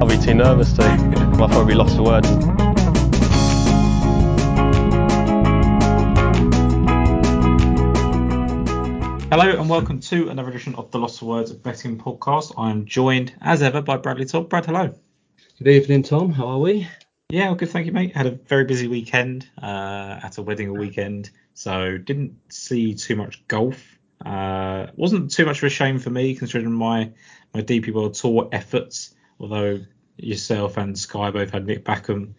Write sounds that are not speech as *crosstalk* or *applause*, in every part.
I'll be too nervous to. I'll probably lost for words. Hello and welcome to another edition of the Lost for Words Betting Podcast. I am joined as ever by Bradley Todd. Brad, hello. Good evening, Tom. How are we? Yeah, well, good, thank you, mate. Had a very busy weekend uh, at a wedding a weekend, so didn't see too much golf. Uh, wasn't too much of a shame for me considering my my DP World Tour efforts. Although yourself and Sky both had Nick Backham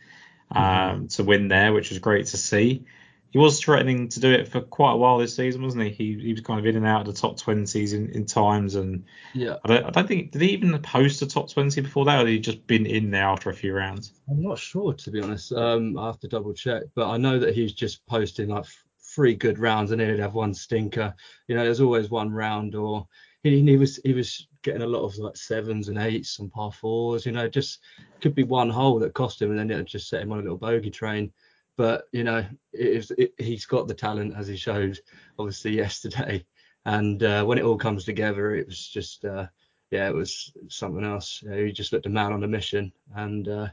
um, to win there, which was great to see. He was threatening to do it for quite a while this season, wasn't he? He, he was kind of in and out of the top 20s in, in times, and Yeah. I don't, I don't think did he even post a top 20 before that, or he just been in there after a few rounds? I'm not sure to be honest. Um, I have to double check, but I know that he's just posting like three good rounds and then he'd have one stinker. You know, there's always one round, or he, he was he was getting a lot of like sevens and eights and par fours. You know, just could be one hole that cost him, and then it just set him on a little bogey train. But you know, it, it, he's got the talent as he showed obviously *laughs* yesterday, and uh, when it all comes together, it was just uh, yeah, it was something else. You know, he just looked a man on a mission, and uh,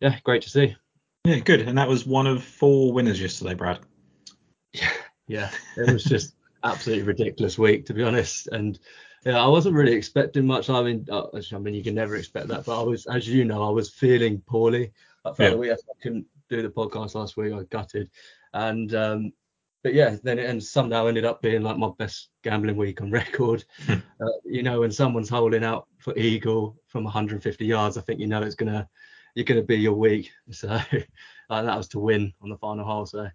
yeah, great to see. Yeah, good. And that was one of four winners yesterday, Brad. Yeah, it was just *laughs* absolutely ridiculous week to be honest. And yeah, I wasn't really expecting much. I mean, uh, I mean, you can never expect that, but I was, as you know, I was feeling poorly. I felt Yeah. week I couldn't do the podcast last week. I gutted, and um, but yeah, then it and somehow ended up being like my best gambling week on *laughs* record. uh, you know, when someone's holding out for eagle from 150 yards, I think you know it's gonna you're gonna be your week. *laughs* So uh, that was to win on the final hole. So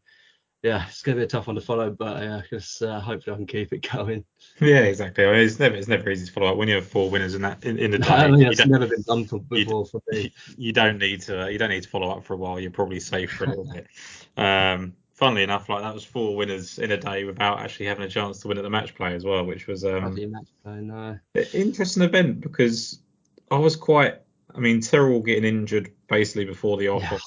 yeah, it's gonna be a tough one to follow, but yeah, just uh, hopefully I can keep it going. Yeah, exactly. I mean, it's never it's never easy to follow up when you have four winners in that in, in the day. I mean, it's never been done for, before for me. *laughs* you don't need to you don't need to follow up for a while. You're probably safe for a little bit. Um, funnily enough, like that was four winners in a day without actually having a chance to win at the match play as well, which was um, match play, no. interesting event because I was quite. I mean, Tyrrell getting injured basically before the offer Yeah.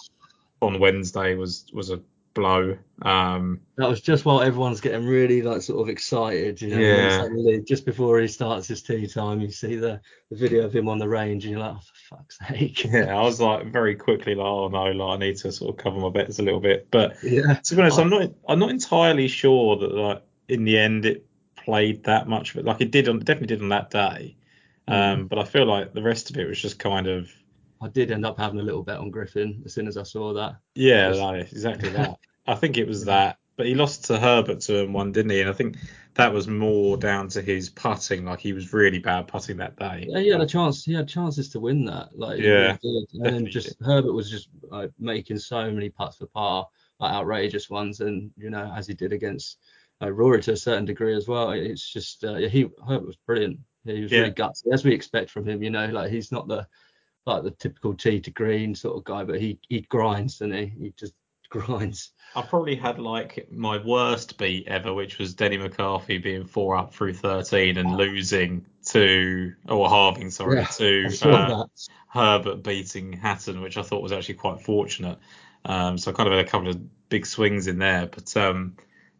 on Wednesday was was a blow. Um, That was just while everyone's getting really like sort of excited, you know. Yeah. just before he starts his tea time, you see the, the video of him on the range, and you're like, oh, for fuck's sake. *laughs* yeah, I was like very quickly like, oh no, like I need to sort of cover my bets a little bit. But Yeah. to be honest, I'm not I'm not entirely sure that like in the end it played that much, but like it did on definitely did on that day. Um, but I feel like the rest of it was just kind of I did end up having a little bet on Griffin as soon as I saw that. yeah, Just- exactly *laughs* that. I think it was that, but he lost to Herbert to one, didn't he? And I think that was more down to his putting. Like he was really bad putting that day. Yeah, he had a chance. He had chances to win that. Like Yeah, really. And then just Herbert was just like making so many putts for par, like outrageous ones, and you know as he did against uh, Rory to a certain degree as well. It's just uh, yeah, he Herbert was brilliant. He was Yeah. really gutsy, as we expect from him. You know, like he's not the like the typical tea to green sort of guy, but he he grinds and he he just *laughs* grinds. I probably had like my worst beat ever, which was Denny McCarthy being four up through 13 and losing to, or halving, sorry, Yeah, to uh. Herbert beating Hatton, which I thought was actually quite fortunate. Um, so I kind of had a couple of big swings in there, but um,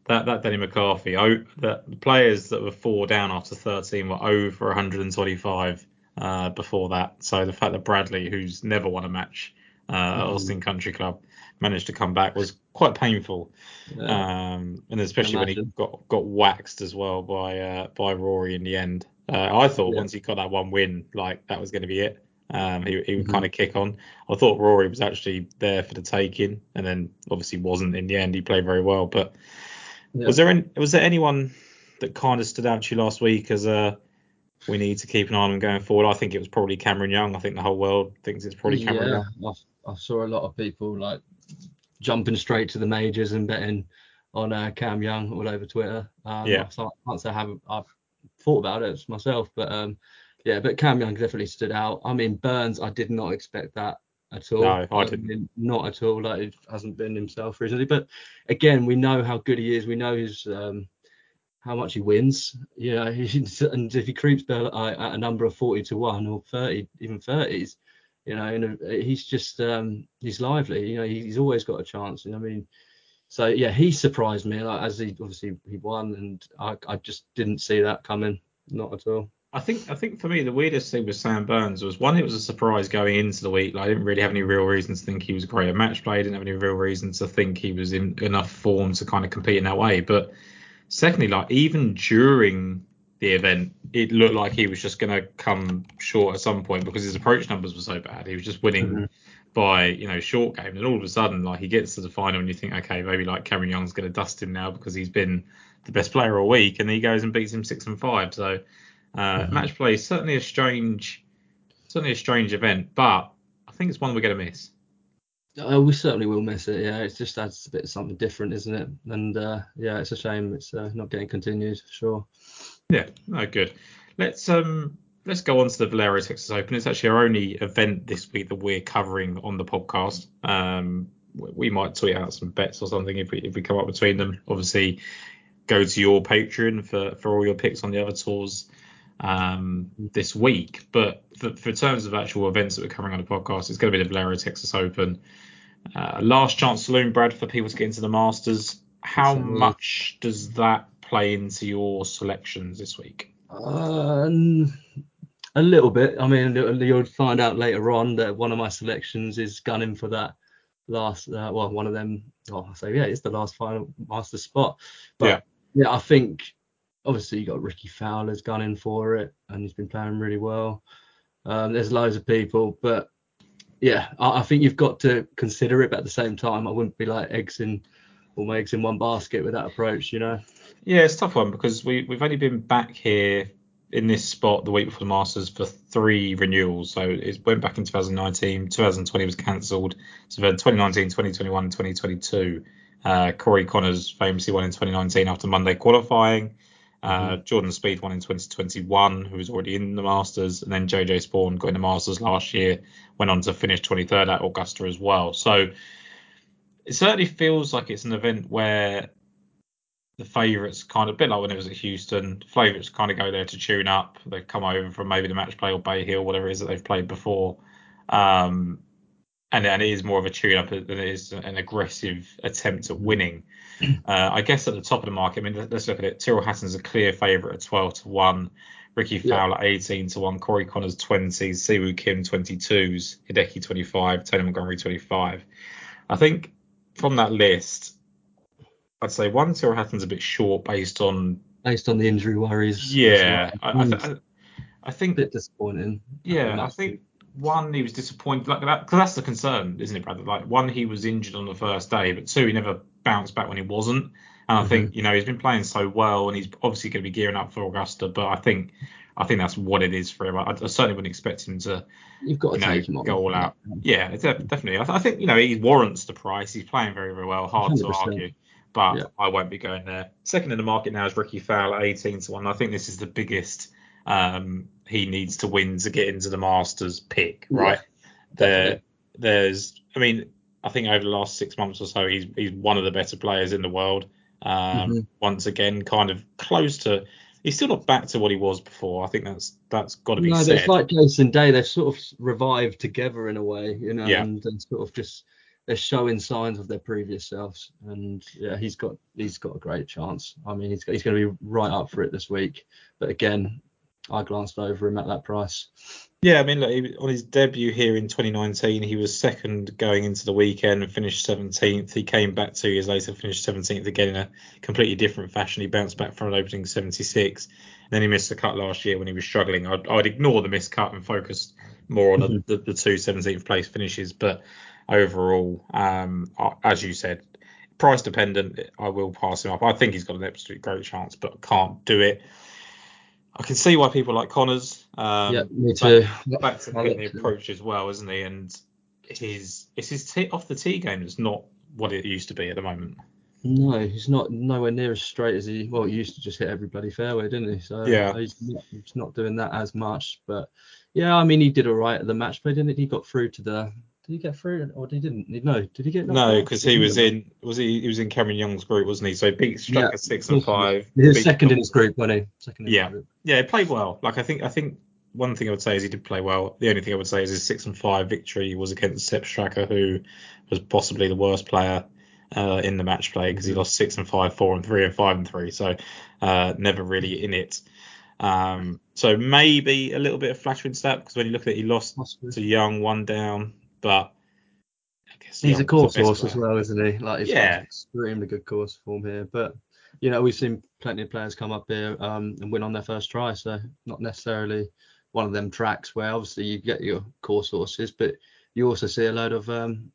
that that Denny McCarthy, oh, the, the players that were four down after 13 were over 125 uh, before that. So the fact that Bradley, who's never won a match uh, at Mhm. Austin Country Club, managed to come back was quite painful. Yeah. Um, and especially when he got got waxed as well by uh, by Rory in the end. Uh, I thought Yeah. once he got that one win, like that was going to be it. Um, he he would Mhm. kind of kick on. I thought Rory was actually there for the taking, and then obviously wasn't in the end. He played very well. But Yeah. was there any, was there anyone that kind of stood out to you last week as a we need to keep an eye on him going forward? I think it was probably Cameron Young. I think the whole world thinks it's probably Cameron yeah, Young. I, I saw a lot of people like jumping straight to the majors and betting on uh, Cam Young all over Twitter. Um, Yeah. So I can't say I haven't I've thought about it myself, but um, yeah, but Cam Young definitely stood out. I mean, Burns, I did not expect that at all. No, I didn't. mean, not at all. Like, he hasn't been himself recently. But again, we know how good he is. We know his um, how much he wins. Know, *laughs* and if he creeps at a number of 40 to 1 or 30, even 30s, you know, and uh, he's just um, he's lively. You know, he's always got a chance. You know, I mean, so yeah, he surprised me. Like, as he obviously he won, and I, I just didn't see that coming. not at all. I think I think for me the weirdest thing with Sam Burns was one, it was a surprise going into the week. Like, I didn't really have any real reason to think he was great at match play. I didn't have any real reason to think he was in enough form to kind of compete in that way. But secondly, like even during the event, it looked like he was just going to come short at some point because his approach numbers were so bad. He was just winning mm-hmm. by you know short game, and all of a sudden, like he gets to the final, and you think, okay, maybe like Cameron Young's going to dust him now because he's been the best player all week, and he goes and beats him six and five. So uh, mm-hmm. Match play is certainly a strange, certainly a strange event, but I think it's one we're going to miss. Uh, we certainly will miss it. Yeah, it just adds a bit of something different, isn't it? And uh, yeah, it's a shame it's uh, not getting continued for sure. Yeah, no, good. Let's um let's go on to the Valero Texas Open. It's actually our only event this week that we're covering on the podcast. Um, we might tweet out some bets or something if we if we come up between them. Obviously, go to your Patreon for for all your picks on the other tours um, this week. But for, for terms of actual events that we're covering on the podcast, it's going to be the Valero Texas Open. Uh, last chance saloon, Brad, for people to get into the Masters. How much does that play into your selections this week? Um, a little bit. I mean, you'll find out later on that one of my selections is gunning for that last. Uh, well, one of them. Oh, I say yeah, it's the last final master spot. But yeah, yeah I think obviously you got Rickie Fowler's gone in for it, and he's been playing really well. Um, there's loads of people, but yeah, I, I, think you've got to consider it. But at the same time, I wouldn't be like eggs in all my eggs in one basket with that approach, you know. Yeah, it's a tough one because we we've only been back here in this spot the week before the Masters for three renewals. So it went back in 2019, 2020 was cancelled. So then 2019, 2021, 2022. Uh, Corey Conners famously won in 2019 after Monday qualifying. Uh, mm-hmm. Jordan Spieth won in 2021, who was already in the Masters, and then JJ Spaun got in the Masters last year, went on to finish 23rd at Augusta as well. So it certainly feels like it's an event where the favourites kind of, a bit like when it was at Houston, favourites kind of go there to tune up. They come over from maybe the match play or Bay Hill, whatever it is that they've played before. Um, and, and it is more of a tune up than it is an aggressive attempt at winning. *clears throat* Uh, I guess at the top of the market, I mean, let's look at it. Tyrrell Hatton's a clear favourite at 12 to 1. Rickie Fowler yeah. 18 to 1. Corey Conners 20. Si Woo Kim 22s. Hideki 25. Tony Montgomery 25. I think from that list, I'd say one, Tyrrell Hatton's a bit short based on. Based on the injury worries. Yeah. I, I, th- I, think. A bit disappointing. Yeah. I think one, he was disappointed, like that, because that's the concern, isn't it, brother? Like, one, he was injured on the first day, but two, he never bounced back when he wasn't. And I mm-hmm. think, you know, he's been playing so well, and he's obviously going to be gearing up for Augusta. But I think, I think that's what it is for him. I, I certainly wouldn't expect him to. You've got to you know, take him on. Go all out. Yeah, definitely. I, th- I, think you know he warrants the price. He's playing very, very well. Hard 100%. to argue. But yeah. I won't be going there. Second in the market now is Rickie Fowler, 18 to one. I think this is the biggest um, he needs to win to get into the Masters pick, right? There, there's, I mean, I think over the last six months or so, he's he's one of the better players in the world. Um, mm-hmm. Once again, kind of close to. He's still not back to what he was before. I think that's that's got to be no, said. it's like Jason Day. They've sort of revived together in a way, you know, yeah. and, and sort of just they're showing signs of their previous selves. And yeah, he's got he's got a great chance. I mean, he's he's going to be right up for it this week. But again, I glanced over him at that price. Yeah, I mean, look, he, on his debut here in 2019, he was second going into the weekend and finished 17th. He came back two years later, finished 17th again in a completely different fashion. He bounced back from an opening 76. and Then he missed the cut last year when he was struggling. I'd, I'd ignore the missed cut and focus more on mm-hmm. the, the, the, two 17th place finishes. But overall, um, as you said, price dependent, I will pass him up. I think he's got an absolute great chance, but can't do it. I can see why people like Conners. Um, yeah, me too. Back, to getting the approach as well, isn't he? And his it's his t- off the tee game that's not what it used to be at the moment. No, he's not nowhere near as straight as he well he used to just hit every bloody fairway, didn't he? So yeah, he's not, he's not doing that as much. But yeah, I mean he did all right at the match play, didn't he? He got through to the did he get through or did he didn't? No, did he get? No, because he was in was he he was in Cameron Young's group, wasn't he? So he beat struck yeah. a six and five. He was second in his group, wasn't he? Second. yeah, yeah, he played well. Like I think I think one thing I would say is he did play well. The only thing I would say is his six and five victory was against Sepp Straka, who was possibly the worst player uh, in the match play because he mm-hmm. lost six and five, four and three, and five and three. So uh, never really in it. Um, so maybe a little bit of flattering step because when you look at it, he lost Possibly. to Young, one down, but I guess He's a the course best horse as well, isn't he? Like he's Yeah. extremely good course form here. But you know, we've seen plenty of players come up here um, and win on their first try. So not necessarily one of them tracks where obviously you get your course horses, but you also see a load of um,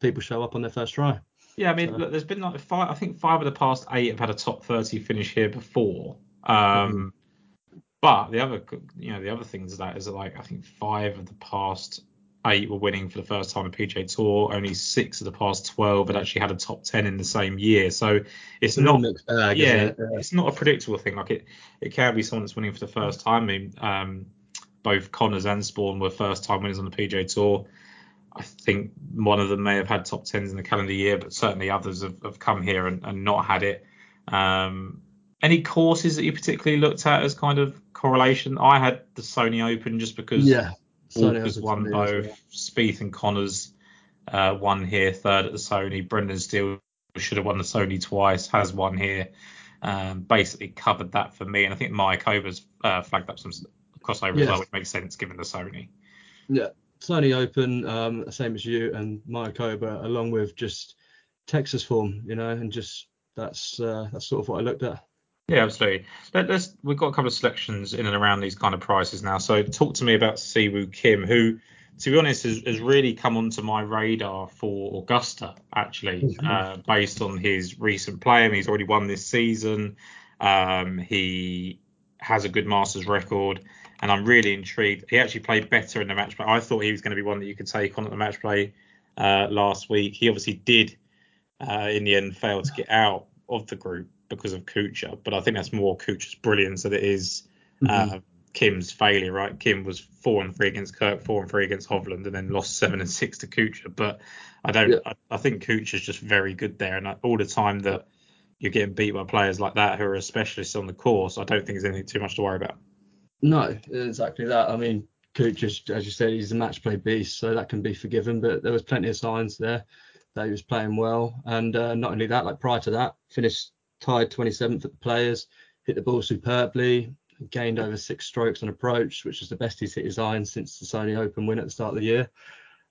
people show up on their first try. Yeah, I mean, So- look, there's been like five. I think five of the past eight have had a top 30 finish here before. Mm-hmm. Um, but the other, you know, the other things of that is that like I think five of the past eight were winning for the first time on PGA Tour. Only six of the past 12 had actually had a top 10 in the same year. So it's It's not not, mixed bag, yeah, it? Yeah. it's not a predictable thing. Like it, it can be someone that's winning for the first time. I mean, um, both Conners and Spaun were first time winners on the PGA Tour. I think one of them may have had top tens in the calendar year, but certainly others have, have come here and, and not had it. Um, any courses that you particularly looked at as kind of correlation? I had the Sony Open just because Yeah. Sony Walker's won for me as both, well. Spieth and Conners uh, won here, third at the Sony. Brendan Steele should have won the Sony twice, has won here. Um, basically covered that for me, and I think Mike Over's uh, flagged up some crossover as well, which makes sense given the Sony. Yeah, Sony Open, um, same as you and Mayakoba, along with just Texas form, you know, and just that's uh, that's sort of what I looked at. Yeah, absolutely. Let, us we've got a couple of selections in and around these kind of prices now. So talk to me about Si Woo Kim, who, to be honest, has, has really come onto my radar for Augusta, actually, Mhm. uh, based on his recent play. I mean, he's already won this season. Um, he has a good Masters record, and I'm really intrigued. He actually played better in the match play. I thought he was going to be one that you could take on at the match play uh, last week. He obviously did, uh, in the end, fail to get out of the group because of Kuchar, but I think that's more Kuchar's brilliance than it is Mhm. uh, Kim's failure, right? Kim was four and three against Kirk, four and three against Hovland, and then lost seven and six to Kuchar. But I don't. Yeah. I, I think Kuchar's just very good there, and I, all the time that you're getting beat by players like that who are specialists on the course, I don't think there's anything too much to worry about. No, exactly that. I mean, Cooch, as you said, he's a match play beast, so that can be forgiven. But there was plenty of signs there that he was playing well, and uh, not only that, like prior to that, finished tied 27th at the Players, hit the ball superbly, gained over six strokes on approach, which is the best he's hit his iron since the Sony Open win at the start of the year.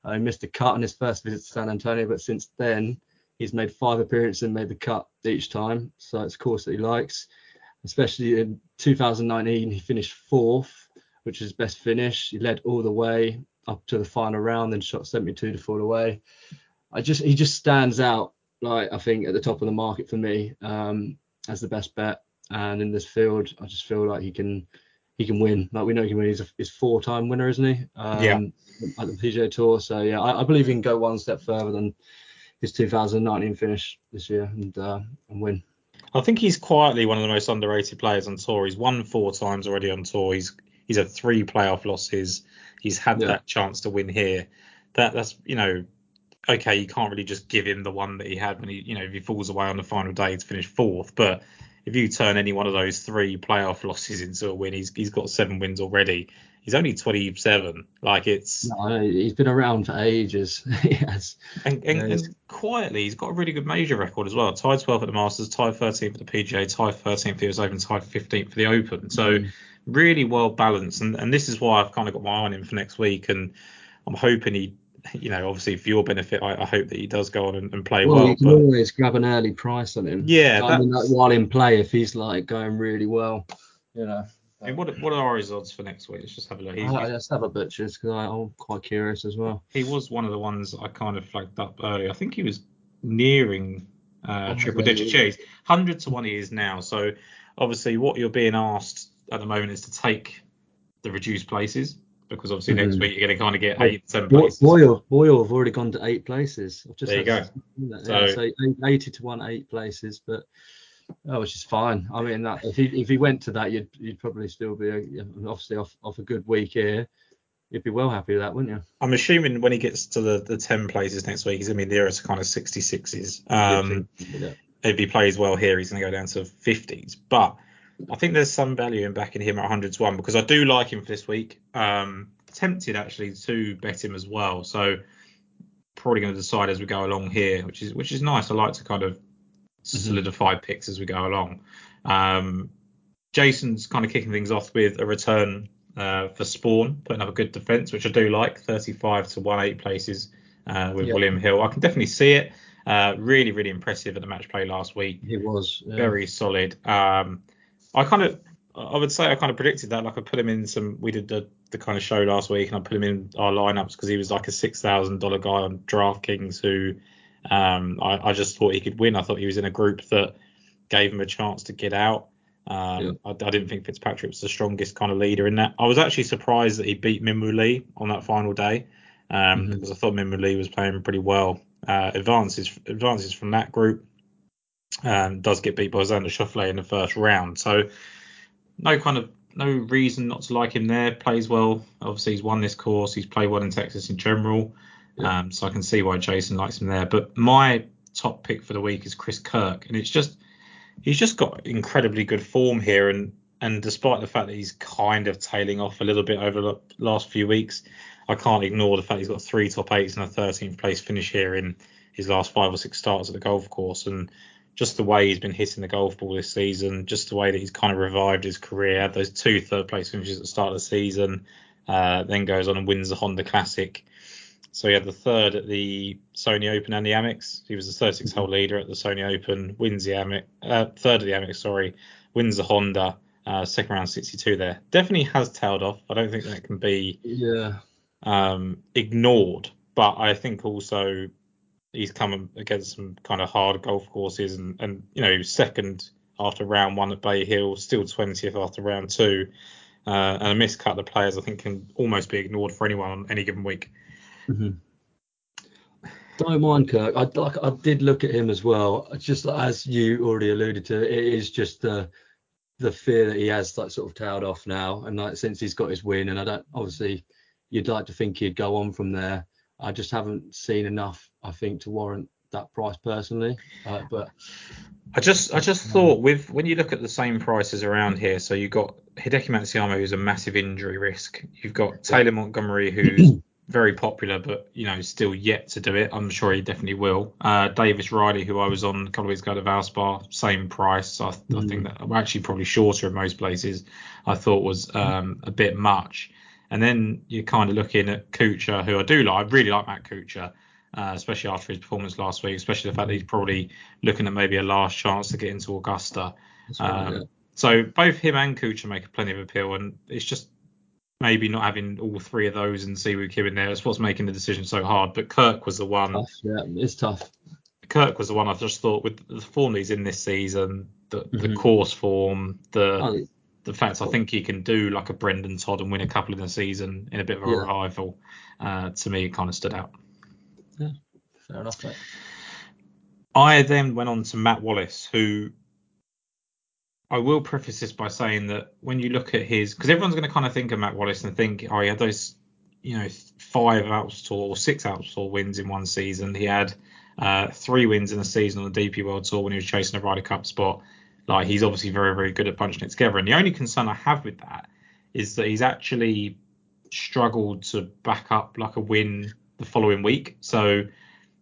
Uh, he missed a cut on his first visit to San Antonio, but since then he's made five appearances and made the cut each time. So it's a course that he likes. Especially in 2019, he finished fourth, which is his best finish. He led all the way up to the final round, then shot 72 to fall away. I just he just stands out like I think at the top of the market for me um, as the best bet. And in this field, I just feel like he can he can win. Like we know he can win. He's a he's four time winner, isn't he? Um, Yeah. At the PGA Tour. So yeah, I, I believe he can go one step further than his 2019 finish this year and uh, and win. I think he's quietly one of the most underrated players on tour. He's won four times already on tour. He's he's had three playoff losses. He's had Yeah. that chance to win here. That that's you know, okay, you can't really just give him the one that he had when he you know if he falls away on the final day to finish fourth. But if you turn any one of those three playoff losses into a win, he's he's got seven wins already. He's only 27. Like it's No, he's been around for ages. *laughs* has. and, and, and quietly, he's got a really good major record as well. Tied 12th at the Masters, tied 13th at the PGA, tied 13th for the US Open, tied 15th for the Open. So Mm. really well balanced. And, and this is why I've kind of got my eye on him for next week. And I'm hoping he, you know, obviously for your benefit, I, I hope that he does go on and, and play Well, well. you can But always grab an early price on him. Yeah, I mean, like, while in play, if he's like going really well, you know. I mean, what what are his odds for next week? Let's just have a look. He's, I, let's have a butchers because I'm quite curious as well. he was one of the ones I kind of flagged up earlier. I think he was nearing uh, triple digit cheese. Hundred to one he is now. So obviously, what you're being asked at the moment is to take the reduced places because obviously next Mhm. week you're going to kind of get Well, eight, ten Boy- places. Boyle, Boyle have already gone to eight places. I've just There you had- yeah, So- so eight- 80 to one, eight places, but oh, which is fine. I mean, that, if he if he went to that, you'd you'd probably still be uh, obviously off off a good week here. You'd be well happy with that, wouldn't you? I'm assuming when he gets to the, the ten places next week, he's going to be nearer to kind of 66s. Um, Yeah. if he plays well here, he's going to go down to 50s. But I think there's some value in backing him at 100 to 1 because I do like him for this week. Um, tempted actually to bet him as well. So probably going to decide as we go along here, which is which is nice. I like to kind of solidify picks as we go along. Um, Jason's kind of kicking things off with a return uh, for Spaun, putting up a good defence, which I do like. 35 to 1 8 places uh, with Yeah. William Hill. I can definitely see it. Uh, really, really impressive at the match play last week. It was yeah. Very solid. Um, I kind of, I would say I kind of predicted that. Like I put him in some, we did the, the kind of show last week and I put him in our lineups because he was like a $6,000 guy on DraftKings who um, I, I just thought he could win. I thought he was in a group that gave him a chance to get out. Um, Yeah. I, I didn't think Fitzpatrick was the strongest kind of leader in that. I was actually surprised that he beat Min Woo Lee on that final day um, Mhm. because I thought Min Woo Lee was playing pretty well. Uh, advances advances from that group um, does get beat by Xander Schauffele in the first round. So no kind of no reason not to like him there. Plays well. Obviously he's won this course. He's played well in Texas in general. Yeah. Um, so I can see why Jason likes him there. But my top pick for the week is Chris Kirk, and it's just he's just got incredibly good form here, and and despite the fact that he's kind of tailing off a little bit over the last few weeks, I can't ignore the fact he's got three top eights and a 13th place finish here in his last five or six starts at the golf course, and just the way he's been hitting the golf ball this season, just the way that he's kind of revived his career, those two third place finishes at the start of the season, uh, then goes on and wins the Honda Classic. So he had the third at the Sony Open and the Amex. He was the 36 hole leader at the Sony Open, wins the Amex, uh, third at the Amex, sorry, wins the Honda, uh, second round 62 there. Definitely has tailed off. I don't think that can be Yeah. um, ignored, but I think also he's come against some kind of hard golf courses and, and you know, second after round one at Bay Hill, still 20th after round two. Uh, and a miscut the players I think can almost be ignored for anyone on any given week. hmm Don't mind Kirk. I like. I did look at him as well. Just as you already alluded to, it is just the the fear that he has like sort of tailed off now, and like since he's got his win, and I don't obviously you'd like to think he'd go on from there. I just haven't seen enough, I think, to warrant that price personally. Uh, but I just I just thought with when you look at the same prices around here, so you've got Hideki Matsuyama who's a massive injury risk. You've got Taylor Montgomery who's *clears throat* very popular but you know still yet to do it. I'm sure he definitely will. Uh, Davis Riley who I was on a couple of weeks ago at Valspar, same price. So I, I Mm. think that actually probably shorter in most places. I thought was um, a bit much. And then you're kind of looking at Kuchar, who I do like. I really like Matt Kuchar, uh, especially after his performance last week, especially the fact that he's probably looking at maybe a last chance to get into Augusta. right, Um, yeah. So both him and Kuchar make plenty of appeal, and it's just maybe not having all three of those and Siwoo Kim in there. That's what's making the decision so hard. But Kirk was the one. tough. Yeah, it's tough. Kirk was the one I just thought with the form he's in this season, the, the Mhm. course form, the Oh, the fact I think he can do like a Brendon Todd and win a couple in the season in a bit of a Yeah. revival. Uh, to me, it kind of stood out. Fair enough. Mate. I then went on to Matt Wallace, who I will preface this by saying that when you look at his, because everyone's going to kind of think of Matt Wallace and think, oh, he had those, you know, five Alps Tour or six Alps Tour wins in one season. He had uh, three wins in a season on the DP World Tour when he was chasing a Ryder Cup spot. Like he's obviously very, very good at punching it together. And the only concern I have with that is that he's actually struggled to back up like a win the following week. So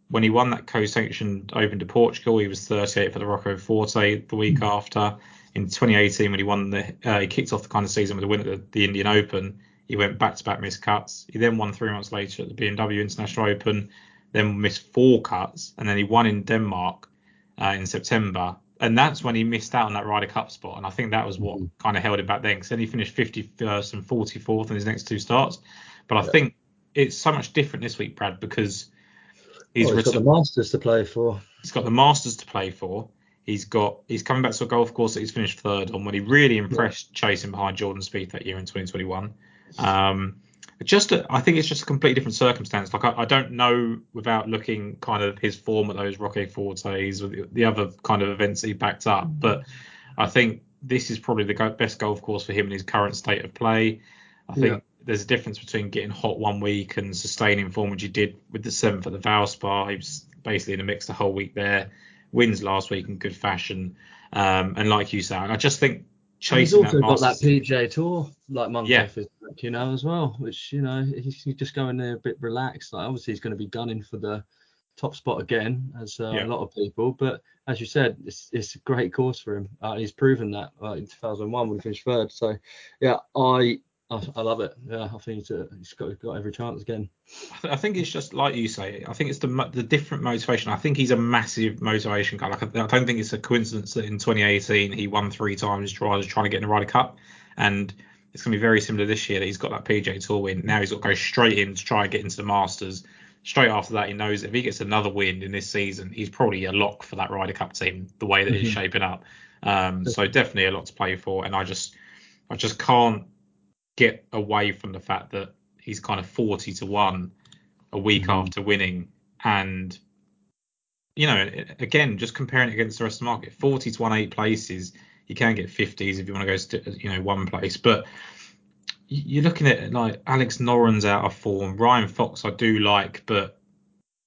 when he won that co-sanctioned Open de Portugal, he was 38 for the Rocco Forte the week after. In 2018, when he won the, uh, he kicked off the kind of season with a win at the, the Indian Open. He went back-to-back missed cuts. He then won three months later at the BMW International Open, then missed four cuts, and then he won in Denmark uh, in September. And that's when he missed out on that Ryder Cup spot. And I think that was what Mhm. kind of held him back then, because then he finished 51st and 44th in his next two starts. But I Yeah. think it's so much different this week, Brad, because he's Well, he's got the Masters to play for. He's got the Masters to play for. He's got he's coming back to a golf course that he's finished third on when he really impressed chasing behind Jordan Spieth that year in 2021. Um, just a, I think it's just a completely different circumstance. Like I, I don't know without looking kind of his form at those Rocky Fortes or the, the other kind of events that he backed up, but I think this is probably the go- best golf course for him in his current state of play. I think Yeah. There's a difference between getting hot one week and sustaining form, which he did with the seventh at the Valspar. He was basically in a mix the whole week there. Wins last week in good fashion, um, and like you said, I just think chasing. He's also that got that PGA Tour like Monk Yeah. is, you know, as well, which you know he's he's just going there a bit relaxed. Like obviously he's going to be gunning for the top spot again, as uh, Yeah. a lot of people. But as you said, it's, it's a great course for him. Uh, he's proven that uh, in 2001 when he finished third. So yeah, I I, I love it. Yeah, I think he's, uh, he's got got every chance again. I th- I think it's just like you say. I think it's the the different motivation. I think he's a massive motivation guy. Like I I don't think it's a coincidence that in 2018 he won three times trying trying to get in the Ryder Cup, and it's going to be very similar this year that he's got that PGA Tour win. Now he's got to go straight in to try and get into the Masters. Straight after that, he knows if he gets another win in this season, he's probably a lock for that Ryder Cup team. The way that it's Mhm. shaping up, um, so definitely a lot to play for. And I just I just can't get away from the fact that he's kind of 40 to 1 a week Mhm. after winning and you know again just comparing it against the rest of the market 40 to 1 eight places you can get 50s if you want to go to you know one place but you're looking at like Alex Noren's out of form Ryan Fox I do like but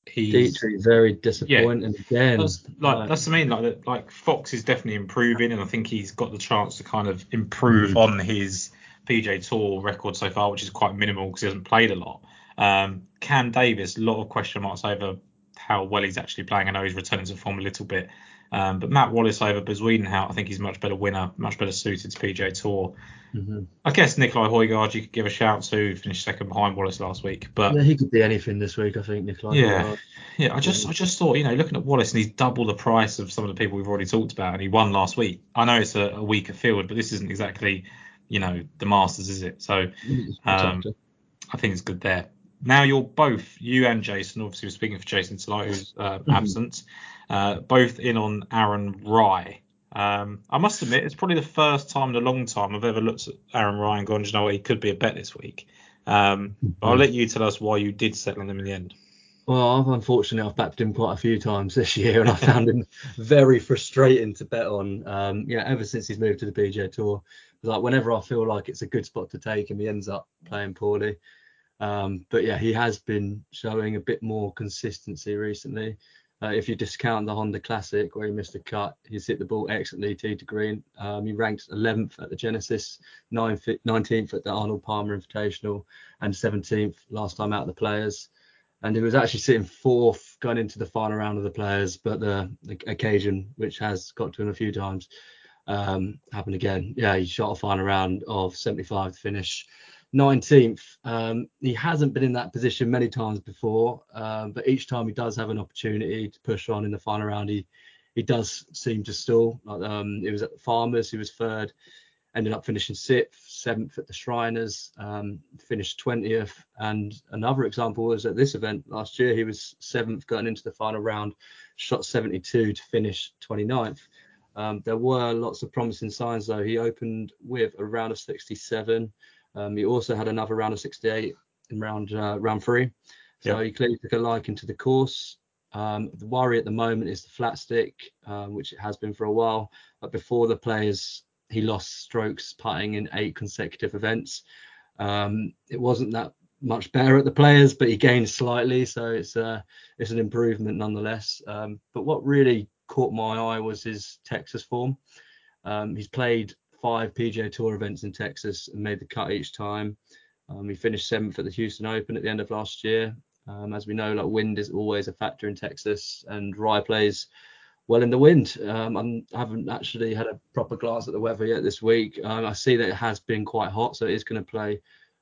he's Detry very disappointing again. that's like Like, that's the I mean. Like like Fox is definitely improving, and I think he's got the chance to kind of improve Mhm. on his PGA Tour record so far, which is quite minimal because he hasn't played a lot. Um, Cam Davis, a lot of question marks over how well he's actually playing. I know he's returning to form a little bit, um, but Matt Wallace over Bezuidenhout, I think he's much better winner, much better suited to PGA Tour. mhm. I guess Nicolai Højgaard you could give a shout to, finished second behind Wallace last week, but yeah, he could be anything this week, I think, Nicolai. Yeah. Yeah, I just I just thought, you know, looking at Wallace and he's double the price of some of the people we've already talked about, and he won last week. I know it's a, a weaker field, but this isn't exactly, you know, the Masters, is it? So Um, I think it's good there. Now you're both, you and Jason, obviously we're speaking for Jason tonight, who's uh, Mhm. absent, uh, both in on Aaron Rai. Um, I must admit, it's probably the first time in a long time I've ever looked at Aaron Rai and gone, "Do you know what, he could be a bet this week. Um, but I'll let you tell us why you did settle on him in the end. Well, I've unfortunately I've backed him quite a few times *laughs* this year, and I found him very frustrating to bet on. Um, yeah, ever since he's moved to the PGA Tour, like whenever I feel like it's a good spot to take him, he ends up playing poorly. Um, but yeah, he has been showing a bit more consistency recently. Uh, if you discount the Honda Classic where he missed a cut, he's hit the ball excellently tee to green. Um, he ranked 11th at the Genesis, 9th, 19th at the Arnold Palmer Invitational, and 17th last time out of the Players and he was actually sitting fourth going into the final round of the players, but the, the occasion, which has got to him a few times, um, happened again. Yeah, he shot a final round of 75 to finish 19th. Um, he hasn't been in that position many times before, um, but each time he does have an opportunity to push on in the final round, he he does seem to stall. Like, um, it was at the Farmers, he was third, ended up finishing sixth, seventh at the Shriners, um, finished 20th. And another example was at this event last year, he was seventh going into the final round, shot 72 to finish 29th. Um, there were lots of promising signs though. He opened with a round of 67. Um, he also had another round of 68 in round uh, round three. So he clearly took a liking to the course. Um, the worry at the moment is the flat stick, um, which it has been for a while. But before the players, he lost strokes putting in eight consecutive events. Um, it wasn't that much better at the players, but he gained slightly, so it's uh, it's an improvement nonetheless. Um, but what really caught my eye was his Texas form. Um, he's played five PGA Tour events in Texas and made the cut each time. Um, he finished seventh at the Houston Open at the end of last year. Um, as we know, like wind is always a factor in Texas, and Rai plays well in the wind. Um, I haven't actually had a proper glance at the weather yet this week. Um, I see that it has been quite hot, so it is going to play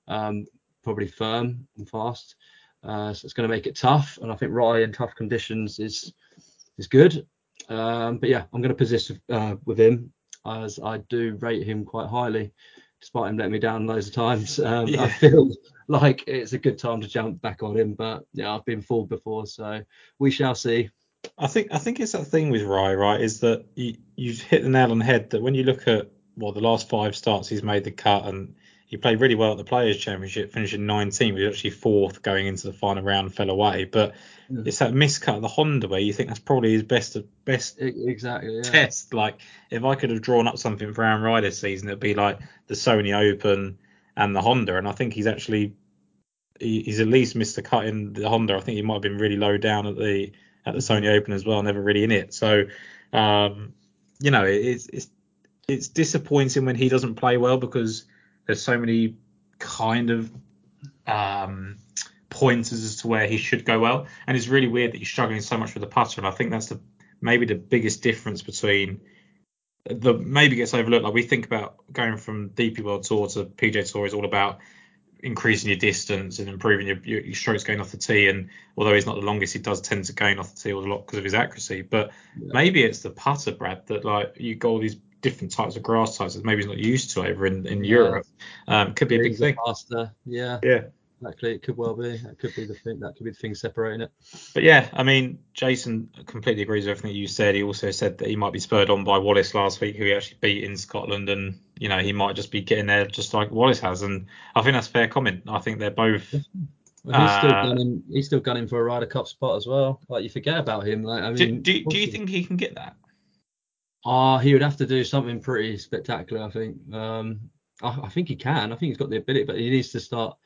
um, probably firm and fast. Uh, so it's going to make it tough, and I think Rai in tough conditions is is good. Um, but yeah, I'm going to persist uh, with him as I do rate him quite highly, despite him letting me down loads of times. Um, Yeah. I feel like it's a good time to jump back on him, but yeah, I've been fooled before, so we shall see. I think I think it's that thing with Rai, right? Is that you, you've hit the nail on the head that when you look at well the last five starts he's made the cut and he played really well at the Players Championship, finishing 19. He was actually fourth going into the final round, fell away. But Yeah. it's that miscut at the Honda where you think that's probably his best best Exactly. Yeah. test. Like if I could have drawn up something for Aaron Rai this season, it'd be like the Sony Open and the Honda. And I think he's actually he, he's at least missed the cut in the Honda. I think he might have been really low down at the at the Sony Open as well, never really in it. So um, you know, it, it's it's it's disappointing when he doesn't play well because there's so many kind of um, pointers as to where he should go well. And it's really weird that he's struggling so much with the putter. And I think that's the maybe the biggest difference between the maybe gets overlooked. Like we think about going from DP World Tour to PGA Tour is all about increasing your distance and improving your, your, your, strokes going off the tee. And although he's not the longest, he does tend to gain off the tee a lot because of his accuracy. But yeah. maybe it's the putter, Brad, that like you got all these different types of grass types that maybe he's not used to over in, in yeah. Europe. Um, could be a big thing. Faster. Yeah. Yeah. Exactly, it could well be. That could be the thing. That could be the thing separating it. But yeah, I mean, Jason completely agrees with everything you said. He also said that he might be spurred on by Wallace last week, who he actually beat in Scotland, and you know he might just be getting there just like Wallace has. And I think that's a fair comment. I think they're both. Well, he's, uh, still gunning, he's still gunning for a Ryder Cup spot as well. Like you forget about him. Like I mean, do, do, do you think he can get that? Uh, he would have to do something pretty spectacular. I think. Um, I, I think he can. I think he's got the ability, but he needs to start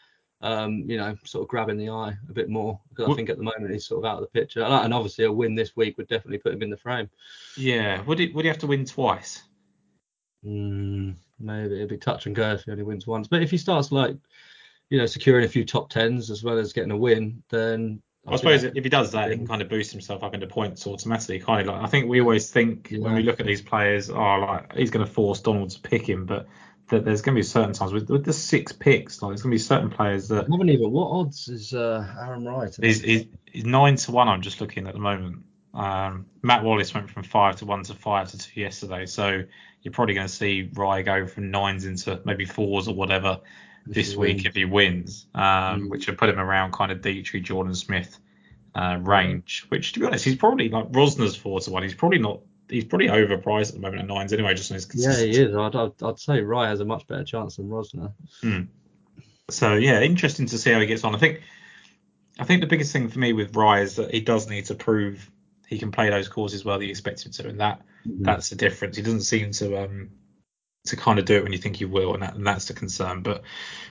um, you know, sort of grabbing the eye a bit more because I think at the moment he's sort of out of the picture. And obviously a win this week would definitely put him in the frame. Yeah. Would he would he have to win twice? Mm, maybe it'd be touch and go if he only wins once. But if he starts like, you know, securing a few top tens as well as getting a win, then I, suppose if he does that, he can kind of boost himself up into points automatically. Kind of like I think we always think yeah. when we look at these players, oh, like he's going to force Donald to pick him, but that there's going to be certain times with, with the six picks, like there's going to be certain players that. I haven't even. What odds is uh, Aaron Rai? He's, he's, he's, nine to one. I'm just looking at the moment. Um, Matt Wallace went from five to one to five to two yesterday, so you're probably going to see Rai go from nines into maybe fours or whatever this week wins. if he wins, um, mm. which would put him around kind of Detry, Jordan Smith uh, range. Which, to be honest, he's probably like Rozner's four to one. He's probably not he's probably overpriced at the moment at nines anyway, just on his consistency. Yeah, he is. I'd, I'd, I'd say Rai has a much better chance than Rozner. Mm. So yeah, interesting to see how he gets on. I think I think the biggest thing for me with Rai is that he does need to prove he can play those courses well that you expect him to, and that mm-hmm. that's the difference. He doesn't seem to um to kind of do it when you think you will, and, that, and that's the concern. But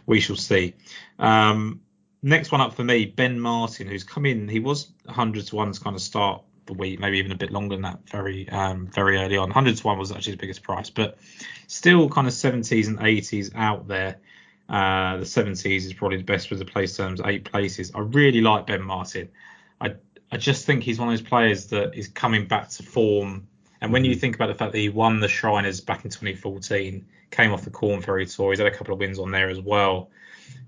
we shall see. Um, next one up for me, Ben Martin, who's come in. He was 100 to one to kind of start the week, maybe even a bit longer than that, very um, very early on. 100 to 1 was actually his biggest price, but still kind of 70s and 80s out there. Uh, the 70s is probably the best with the place terms, eight places. I really like Ben Martin. I I just think he's one of those players that is coming back to form. And when you mm-hmm. think about the fact that he won the Shriners back in 2014, came off the Corn Ferry Tour, he's had a couple of wins on there as well.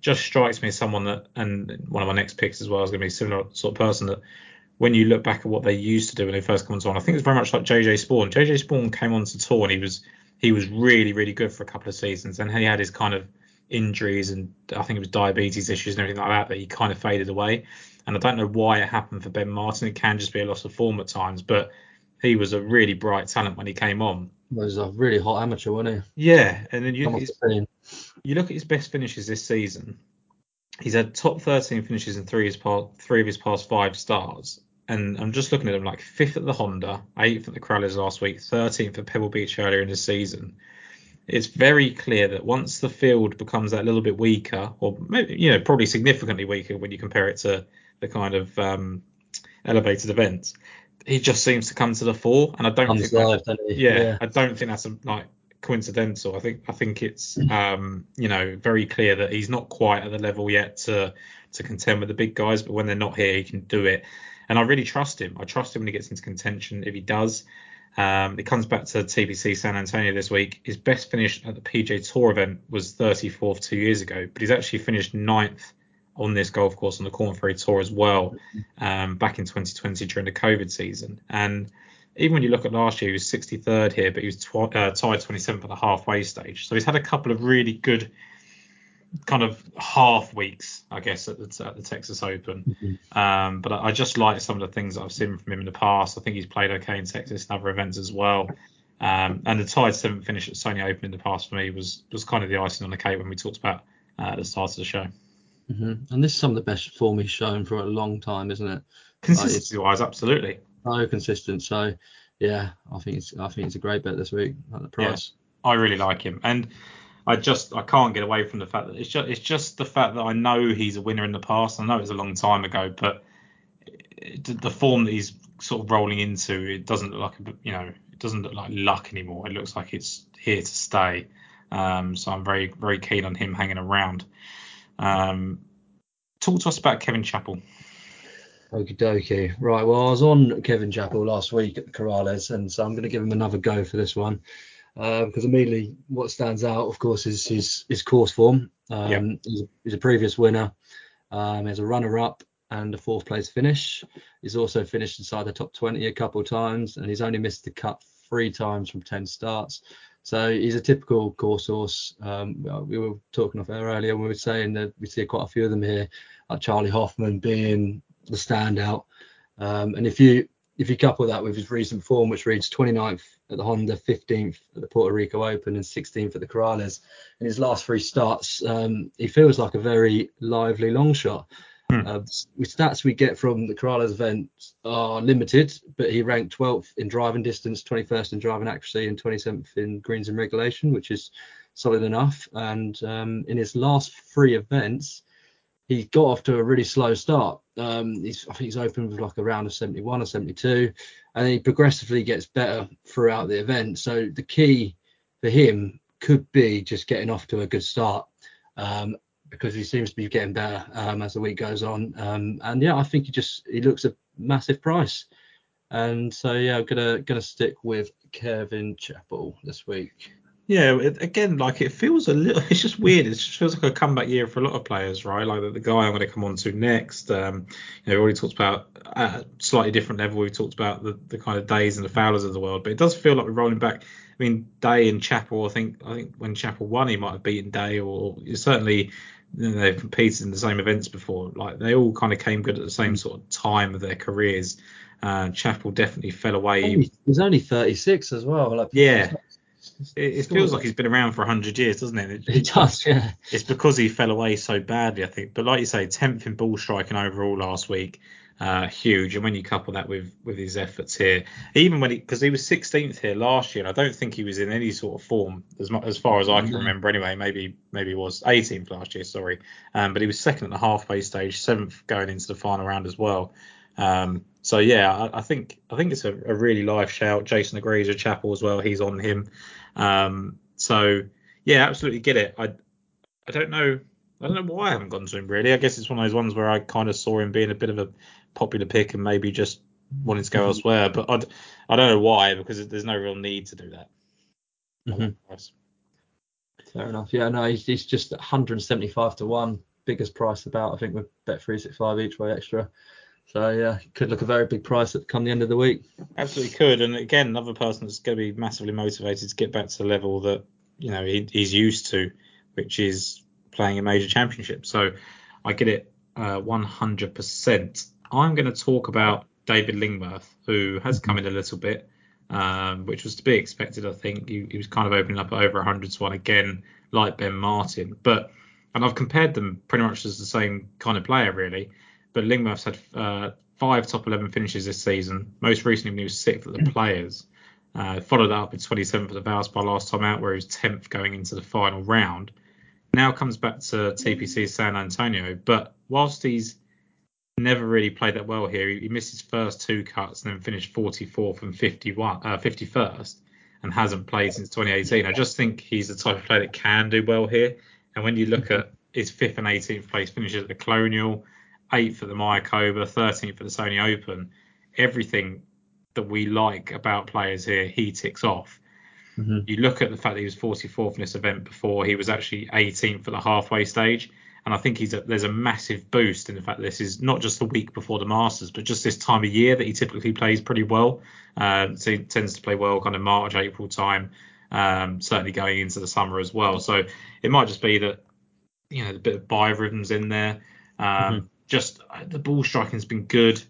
Just strikes me as someone that, and one of my next picks as well is going to be a similar sort of person that when you look back at what they used to do when they first come on, I think it's very much like JJ Spaun. JJ Spaun came onto tour and he was he was really really good for a couple of seasons, and he had his kind of injuries and I think it was diabetes issues and everything like that that he kind of faded away. And I don't know why it happened for Ben Martin. It can just be a loss of form at times, but he was a really bright talent when he came on. He was a really hot amateur, wasn't he? Yeah, and then you, you look at his best finishes this season. He's had top 13 finishes in three of his past, three of his past five starts, and I'm just looking at them like fifth at the Honda, eighth at the Corales last week, 13th at Pebble Beach earlier in the season. It's very clear that once the field becomes that little bit weaker, or maybe, you know probably significantly weaker when you compare it to the kind of um, elevated events, he just seems to come to the fore. And I don't think that, yeah, yeah, I don't think that's a, like coincidental. I think I think it's um, you know very clear that he's not quite at the level yet to to contend with the big guys, but when they're not here, he can do it and I really trust him. I trust him when he gets into contention. If he does, um, it comes back to TPC San Antonio this week. His best finish at the PGA Tour event was 34th two years ago, but he's actually finished ninth on this golf course on the Corn Ferry Tour as well um, back in 2020 during the COVID season. And even when you look at last year, he was 63rd here, but he was tw- uh, tied 27th at the halfway stage. So he's had a couple of really good kind of half weeks, I guess, at the, at the Texas Open. Mm-hmm. Um, but I, I, just like some of the things that I've seen from him in the past. I think he's played okay in Texas and other events as well. Um, and the tied seventh finish at Sony Open in the past for me was was kind of the icing on the cake when we talked about uh, at the start of the show. Mm-hmm. And this is some of the best form he's shown for a long time, isn't it? Consistency wise, absolutely. So consistent. So yeah, I think it's I think it's a great bet this week at the price. Yeah, I really like him. And I just I can't get away from the fact that it's just it's just the fact that I know he's a winner in the past. I know it's a long time ago, but it, the form that he's sort of rolling into, it doesn't look like you know it doesn't look like luck anymore. It looks like it's here to stay. Um, so I'm very very keen on him hanging around. Um, talk to us about Kevin Chappell. Okie dokie. Right. Well, I was on Kevin Chappell last week at the Corales, and so I'm going to give him another go for this one. Uh, because immediately what stands out, of course, is his his course form. Um, Yep. he's, a, he's a previous winner. Um, he has a runner-up and a fourth place finish. He's also finished inside the top 20 a couple of times, and he's only missed the cut three times from 10 starts. So he's a typical course horse. Um, we were talking off air earlier. When we were saying that we see quite a few of them here, like Charley Hoffman being the standout. Um, and if you if you couple that with his recent form, which reads 29th at the Honda, 15th at the Puerto Rico Open, and 16th at the Corales, in his last three starts, um, he feels like a very lively long shot. Hmm. Uh, the stats we get from the Corales event are limited, but he ranked 12th in driving distance, 21st in driving accuracy, and 27th in greens and regulation, which is solid enough. And um, in his last three events, he got off to a really slow start. Um, he's, I think he's opened with like a round of 71 or 72, and he progressively gets better throughout the event. So the key for him could be just getting off to a good start. Um, because he seems to be getting better um, as the week goes on. Um, and yeah, I think he just he looks a massive price. And so yeah, I'm gonna gonna stick with Kevin Chappell this week. Yeah, it, again, like it feels a little. *laughs* It's just weird. It just feels like a comeback year for a lot of players, right? Like the, the guy I'm going to come on to next. Um, you know, we already talked about at a slightly different level. We talked about the, the kind of days and the Fowlers of the world, but it does feel like we're rolling back. I mean, Day and Chappell. I think I think when Chappell won, he might have beaten Day, or certainly you know, they've competed in the same events before. Like they all kind of came good at the same sort of time of their careers. Uh, Chappell definitely fell away. Only- was only 36 as well. Like Yeah. It, it feels like he's been around for 100 years, doesn't it? It- He does, yeah. It's because he fell away so badly, I think. But like you say, 10th in ball striking overall last week, uh, huge. And when you couple that with with his efforts here, even when he because he was 16th here last year, and I don't think he was in any sort of form as much as far as I can No. remember. Anyway, maybe maybe he was 18th last year, sorry. Um, but he was second at the halfway stage, seventh going into the final round as well. Um, so yeah, I, I think I think it's a, a really live shout. Jason agrees with Chappell as well. He's on him. Um, so yeah, absolutely get it. I I don't know I don't know why I haven't gone to him really. I guess it's one of those ones where I kind of saw him being a bit of a popular pick and maybe just wanting to go Mhm. elsewhere. But I I don't know why because there's no real need to do that. Mhm. Fair enough. Yeah, no, he's, he's just 175 to one, biggest price about. I think with bet 365 each way extra. So yeah, could look a very big price at come the end of the week. Absolutely could. And again, another person that's going to be massively motivated to get back to the level that you know he, he's used to, which is playing a major championship. So I get it uh, 100%. I'm going to talk about David Lingmerth, who has come in a little bit, um, which was to be expected. I think he, he was kind of opening up over 100 to one again, like Ben Martin. But and I've compared them pretty much as the same kind of player, really. But Lingmerth's had uh, five top 11 finishes this season. Most recently, when he was sixth at the Players. Uh, followed up with 27th at the Valspar last time out, where he was 10th going into the final round. Now comes back to TPC San Antonio, but whilst he's never really played that well here, he, he missed his first two cuts and then finished 44th and 51, uh, 51st, and hasn't played since 2018. I just think he's the type of player that can do well here. And when you look at his fifth and 18th place finishes at the Colonial, eighth at the Mayakoba, 13th at the Sony Open, everything that we like about players here, he ticks off. Mm-hmm. You look at the fact that he was 44th in this event before, he was actually 18th for the halfway stage. And I think he's a, there's a massive boost in the fact this is not just the week before the Masters, but just this time of year that he typically plays pretty well. Uh, so he tends to play well kind of March, April time, um, certainly going into the summer as well. So it might just be that, you know, a bit of biorhythms in there. Um, Mhm. Just uh, the ball striking's been good.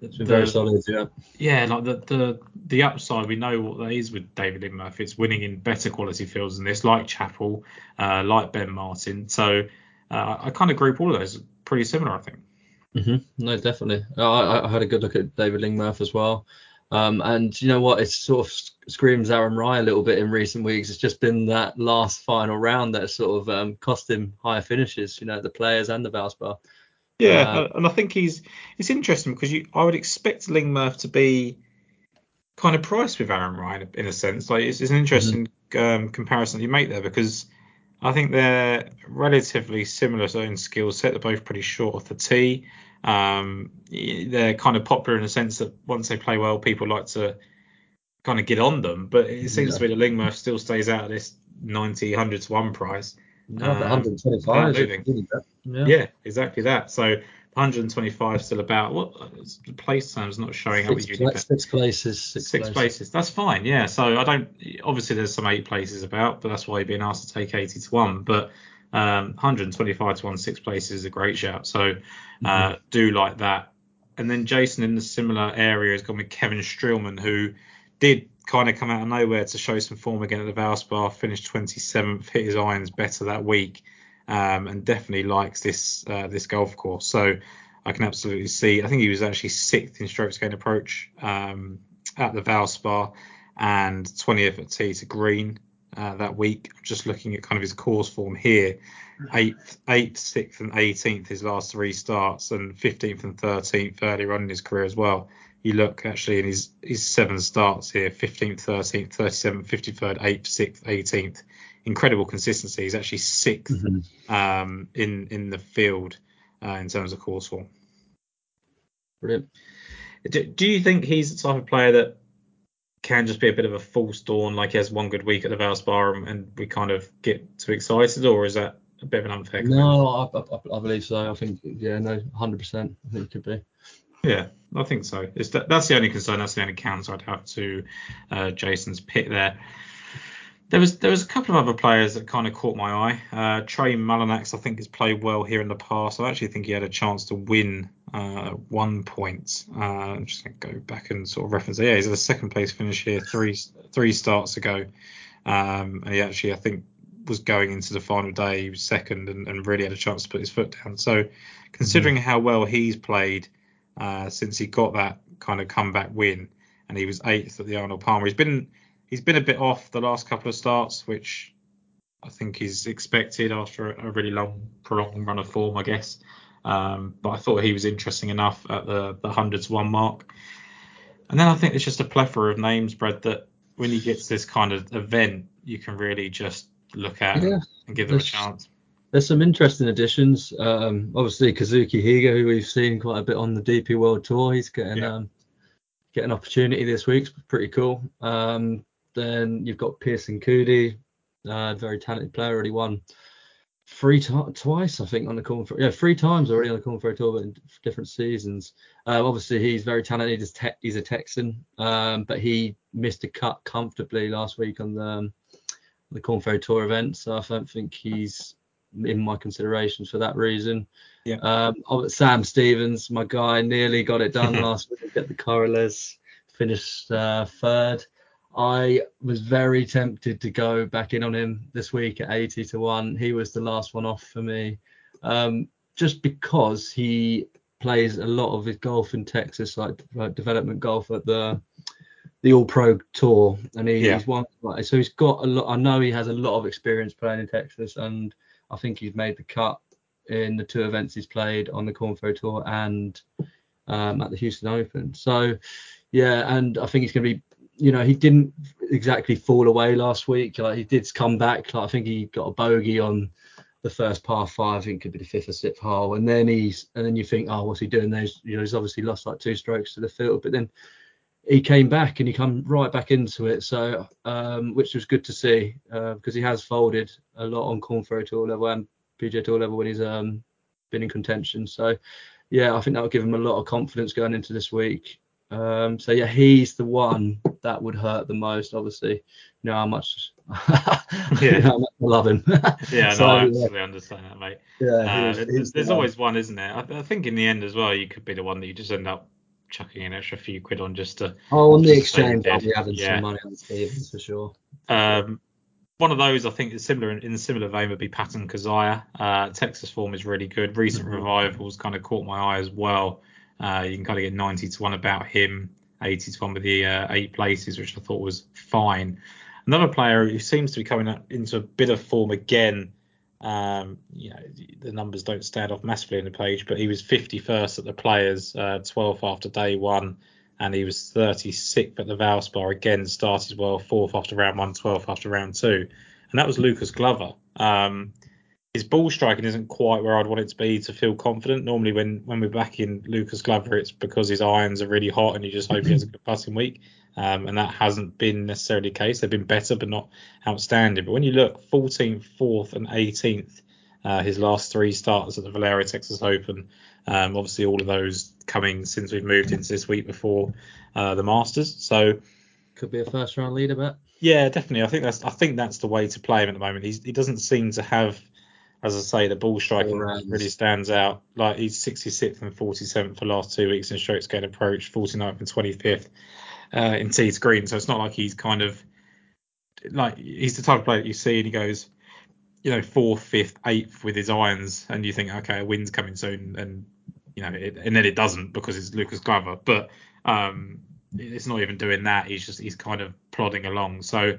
It's been The- very solid, yeah. yeah, like the the the upside, we know what that is with David Lingmerth. It's winning in better quality fields than this, like Chappell, uh, like Ben Martin. So uh, I kind of group all of those pretty similar, I think. hmm No, definitely. I, I- I had a good look at David Lingmerth as well. Um, and you know what? It sort of screams Aaron Rai a little bit in recent weeks. It's just been that last final round that sort of um, cost him higher finishes, you know, the players and the Valspar. Yeah, Uh, and I think he's it's interesting because you I would expect Lingmerth to be kind of priced with Aaron Ryan in a sense. Like it's, it's an interesting um, comparison you make there because I think they're relatively similar in skill set. They're both pretty short off the tee. Um, they're kind of popular in the sense that once they play well, people like to kind of get on them. But it seems Yeah. to be that Lingmerth still stays out of this 90, 100 to 1 price. No, Um, 125 without is moving. really good. Yeah. Yeah, exactly that. So 125 still about what the place time's not showing up Six, with pla- six places. Six, Six places. That's fine. Yeah. So I don't. Obviously, there's some eight places about, but that's why you're being asked to take 80 to one. But um, 125 to one, six places is a great shout. So uh, do like that. And then Jason in the similar area has gone with Kevin Streelman, who did kind of come out of nowhere to show some form again at the Valspar, finished 27th, hit his irons better that week, um, and definitely likes this uh, this golf course. So I can absolutely see. I think he was actually sixth in strokes gained approach um, at the Valspar and 20th at tee to green uh, that week. I'm just looking at kind of his course form here. Eighth, eighth, sixth, and 18th his last three starts, and 15th and 13th earlier on in his career as well. You look actually in his his seven starts here: 15th, 13th, 37th, 53rd, 8th, 6th, 18th. Incredible consistency. He's actually 6th Mhm. um, in in the field uh, in terms of course form. Brilliant. Do, do you think he's the type of player that can just be a bit of a false dawn, like he has one good week at the Valspar and, and we kind of get too excited, or is that a bit of an unfair comment? No, I, I, I believe so. I think, yeah, no, 100%. I think it could be. Yeah, I think so. It's that, that's the only concern. That's the only counter I'd have to uh, Jason's pick there. There was there was a couple of other players that kind of caught my eye. Uh, Trey Mullinax, I think, has played well here in the past. I actually think he had a chance to win uh, one point. Uh, I'm just going to go back and sort of reference it. Yeah, he's at a second place finish here three three starts ago. Um, and he actually, I think, was going into the final day. He was second and, and really had a chance to put his foot down. So, considering how well he's played uh, since he got that kind of comeback win, and he was eighth at the Arnold Palmer, he's been he's been a bit off the last couple of starts, which I think is expected after a, really long, prolonged run of form, I guess. Um, but I thought he was interesting enough at the the hundred to one mark. And then I think it's just a plethora of names, Brad, that when you get to this kind of event, you can really just look at Yeah, and, give them a chance. There's some interesting additions. Um, obviously, Kazuki Higa, who we've seen quite a bit on the DP World Tour, he's getting Yeah. um, getting an opportunity this week. It's pretty cool. Um, then you've got Pearson Coody, uh, very talented player, already won three ti twice, I think, on the Korn Ferry. Yeah, three times already on the Korn Ferry Tour, but in different seasons. Um, obviously, he's very talented. He's, te- he's a Texan, um, but he missed a cut comfortably last week on the um, the Korn Ferry Tour event, so I don't think he's in my considerations for that reason. Yeah. Um, oh, Sam Stevens, my guy, nearly got it done *laughs* last week at the Corales, finished uh, third. I was very tempted to go back in on him this week at 80 to 1. He was the last one off for me. Um, just because he plays a lot of his golf in Texas, like, like development golf at the the All Pro Tour, and he, Yeah. he's won. So he's got a lot. I know he has a lot of experience playing in Texas, and I think he's made the cut in the two events he's played on the Korn Ferry Tour and um, at the Houston Open. So yeah, and I think he's going to be. You know, he didn't exactly fall away last week. Like he did come back. Like I think he got a bogey on the first par five. I think could be the fifth or sixth hole, and then he's and then you think, oh, what's he doing? There's you know he's obviously lost like two strokes to the field, but then he came back and he come right back into it. So um, which was good to see uh, because he has folded a lot on Korn Ferry Tour level and PGA Tour level when he's um, been in contention. So yeah, I think that will give him a lot of confidence going into this week. Um, so yeah, he's the one that would hurt the most. Obviously, you know how much, *laughs* you know how much I love him. *laughs* Yeah, *laughs* no, So, I yeah, understand that, mate. yeah, Uh, he was- there's the always one, isn't there? I, I think in the end as well, you could be the one that you just end up chucking an extra few quid on just to. Oh, on the just so you exchange, I'll be having Yeah. some money on Stevens for sure. Um, one of those I think is similar in, in a similar vein would be Patton Kizzire. Uh, Texas form is really good. Recent Mhm. revivals kind of caught my eye as well. Uh, you can kind of get 90 to one about him, 80 to one with the uh, eight places, which I thought was fine. Another player who seems to be coming up into a bit of form again. Um, you know, the numbers don't stand off massively in the page, but he was 51st at the Players, uh, 12th after day one, and he was 36th at the Valspar again. Started well, fourth after round one, 12th after round two, and that was Lucas Glover. Um, his ball striking isn't quite where I'd want it to be to feel confident. Normally, when when we're back in Lucas Glover, it's because his irons are really hot and you just hope he has a good passing week. Um, and that hasn't been necessarily the case. They've been better, but not outstanding. But when you look 14th, 4th, and 18th, uh, his last three starts at the Valero Texas Open, um, obviously all of those coming since we've moved into this week before uh, the Masters. So could be a first round leader bet. Yeah, definitely. I think that's I think that's the way to play him at the moment. He's, he doesn't seem to have, as I say, the ball striking really stands out. Like he's 66th and 47th for the last two weeks in strokes gained approach, 49th and 25th uh, in tee to green. So it's not like he's kind of like he's the type of player that you see and he goes, you know, fourth, fifth, eighth with his irons, and you think, okay, a win's coming soon, and you know, it, and then it doesn't because it's Lucas Glover. But um, it's not even doing that. He's just he's kind of plodding along. So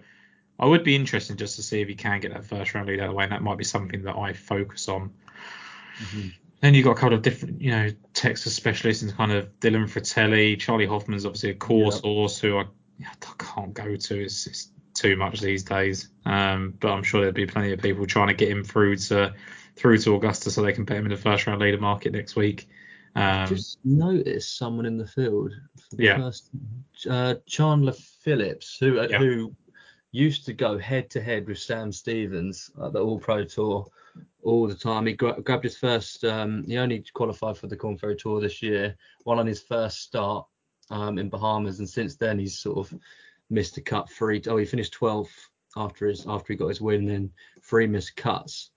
I would be interested just to see if he can get that first round lead out of the way, and that might be something that I focus on. Mm-hmm. Then you've got a couple of different, you know, Texas specialists and kind of Dylan Frittelli, Charley Hoffman's obviously a course yep. horse who I, I can't go to. It's, it's too much these days. Um, but I'm sure there'll be plenty of people trying to get him through to through to Augusta so they can put him in the first round leader market next week. Um, just noticed someone in the field for the yeah. first uh, Chandler Phillips, who uh, yeah. who used to go head to head with Sam Stevens at the All Pro Tour all the time. He gra- grabbed his first. Um, he only qualified for the Korn Ferry Tour this year, won on his first start um, in Bahamas, and since then he's sort of missed a cut three. Oh, he finished 12th after his after he got his win, and three missed cuts.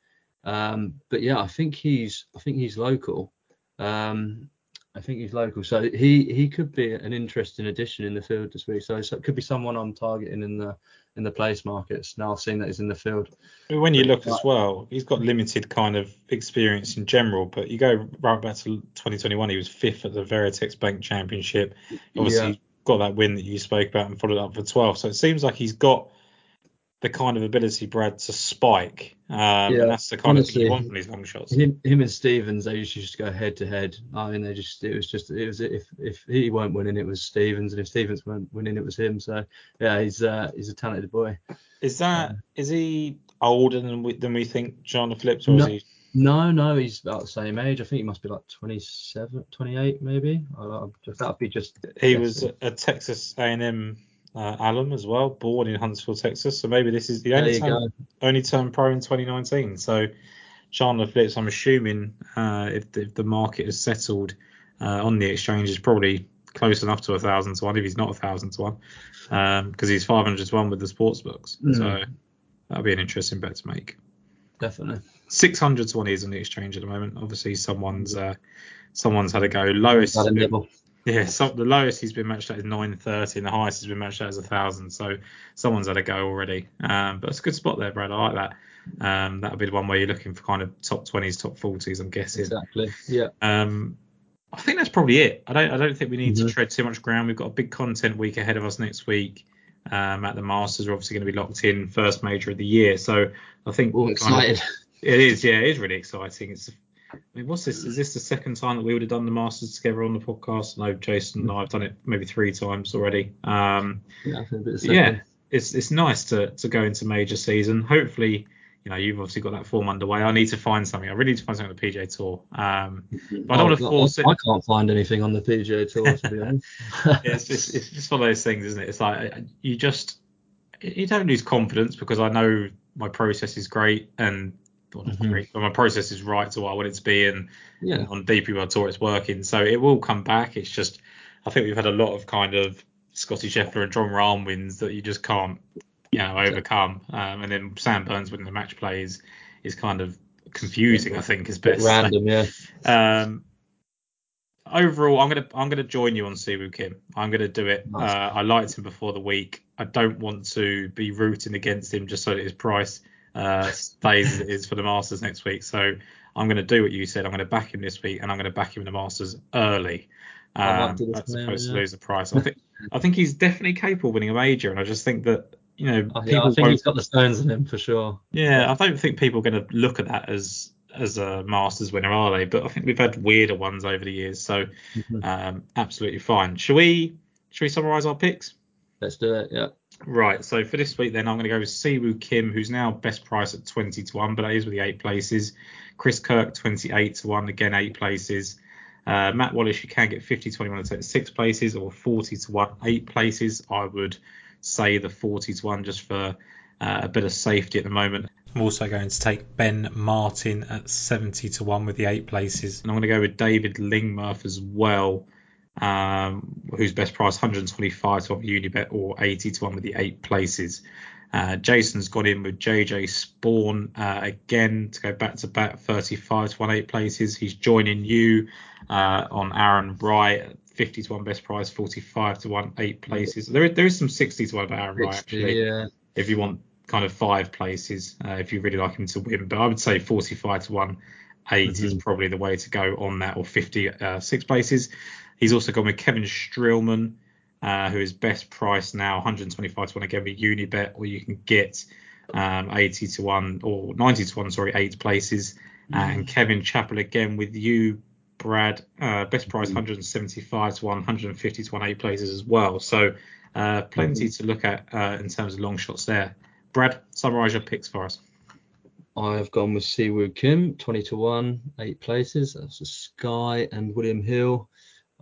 Um, but yeah, I think he's I think he's local. Um, I think he's local, so he he could be an interesting addition in the field this week. So, so it could be someone I'm targeting in the in the place markets. Now I've seen that he's in the field. When you look as well, he's got limited kind of experience in general, but you go right back to 2021, he was fifth at the Veritex Bank Championship. Obviously, yeah. got that win that you spoke about and followed up for 12. So it seems like he's got the kind of ability, Brad, to spike. Um, yeah, and that's the kind honestly, of thing you want from these long shots. Him, him and Stevens, they used to just go head to head. I mean, they just, it was just, it was if if he weren't winning, it was Stevens, and if Stevens weren't winning, it was him. So yeah, he's uh, he's a talented boy. Is that um, is he older than we than we think, John Phillips, or no, is he? No, no, he's about the same age. I think he must be like 27, 28 maybe. I, that'd be just. He was a Texas A&M uh, alum as well, born in Huntsville, Texas. So maybe this is the only time, only turned pro in 2019. So Chandler Phillips, I'm assuming uh, if, if, the market has settled uh, on the exchange, is probably close enough to a thousand to one. If he's not a thousand to one, because um, he's 500 to one with the sports books. Mm. So that'll be an interesting bet to make. Definitely. 600 to one is on the exchange at the moment. Obviously, someone's uh, someone's had a go. Lowest. Yeah, so the lowest he's been matched at is 930, and the highest he's been matched at is 1,000. So someone's had a go already. Um, but it's a good spot there, Brad. I like that. Um, that'll be the one where you're looking for kind of top 20s, top 40s, I'm guessing. Exactly. Yeah. Um, I think that's probably it. I don't. I don't think we need mm-hmm. to tread too much ground. We've got a big content week ahead of us next week. Um, at the Masters, we're obviously going to be locked in first major of the year. So I think. All excited. Of, it is. Yeah, it is really exciting. It's I mean, what's this? Is this the second time that we would have done the Masters together on the podcast? I know Jason and I have done it maybe three times already. Um, yeah, yeah, it's it's nice to to go into major season. Hopefully, you know, you've obviously got that form underway. I need to find something. I really need to find something on the PGA Tour. Um, but I don't want to force it. I can't find anything on the PGA Tour to be honest. *laughs* it's just it's just one of those things, isn't it? It's like you just you don't lose confidence because I know my process is great and mm-hmm. my process is right to what I want it to be, and, yeah. on DP World Tour it's working. So it will come back. It's just I think we've had a lot of kind of Scotty Scheffler and Jon Rahm wins that you just can't you know overcome. Um, and then Sam Burns winning the match play is, is kind of confusing. I think is best. Random, yeah. *laughs* Um, overall, I'm gonna I'm gonna join you on Si Woo Kim. I'm gonna do it. Nice. Uh, I liked him before the week. I don't want to be rooting against him just so that his price uh, stays it is for the Masters next week. So I'm going to do what you said. I'm going to back him this week, and I'm going to back him in the Masters early. Um, as opposed to lose the price. I think I think he's definitely capable of winning a major, and I just think that you know oh, yeah, I think he's got the stones in him for sure. Yeah, I don't think people are going to look at that as as a Masters winner, are they? But I think we've had weirder ones over the years, so mm-hmm. um, absolutely fine. Shall we? Shall we summarise our picks? Let's do it. Yeah. Right, so for this week, then I'm going to go with Si Woo Kim, who's now best price at 20 to 1, but that is with the eight places. Chris Kirk, 28 to 1, again, eight places. Uh, Matt Wallace, you can get 50 to 21 to six places, or 40 to 1, eight places. I would say the 40 to 1 just for uh, a bit of safety at the moment. I'm also going to take Ben Martin at 70 to 1 with the eight places. And I'm going to go with David Lingmerth as well um, whose best price 125 to one Unibet or 80 to one with the eight places. Uh, Jason's got in with JJ Spaun uh, again to go back to back 35 to one eight places. He's joining you uh, on Aaron Rai 50 to one best price, 45 to one eight places. There, there is some 60 to one about Aaron Rai actually. Yeah. If you want kind of five places, uh, if you really like him to win, but I would say 45 to one eight mm-hmm. is probably the way to go on that, or 50 uh, six places. He's also gone with Kevin Streelman, uh, who is best price now 125 to 1 again with Unibet, or you can get um, 80 to 1 or 90 to 1, sorry, eight places. Mm. And Kevin Chappell again with you, Brad, uh, best price mm. 175 to 1, 150 to 1, eight places as well. So uh, plenty mm. to look at uh, in terms of long shots there. Brad, summarise your picks for us. I have gone with Si Woo Kim, 20 to 1, eight places. That's a Sky and William Hill.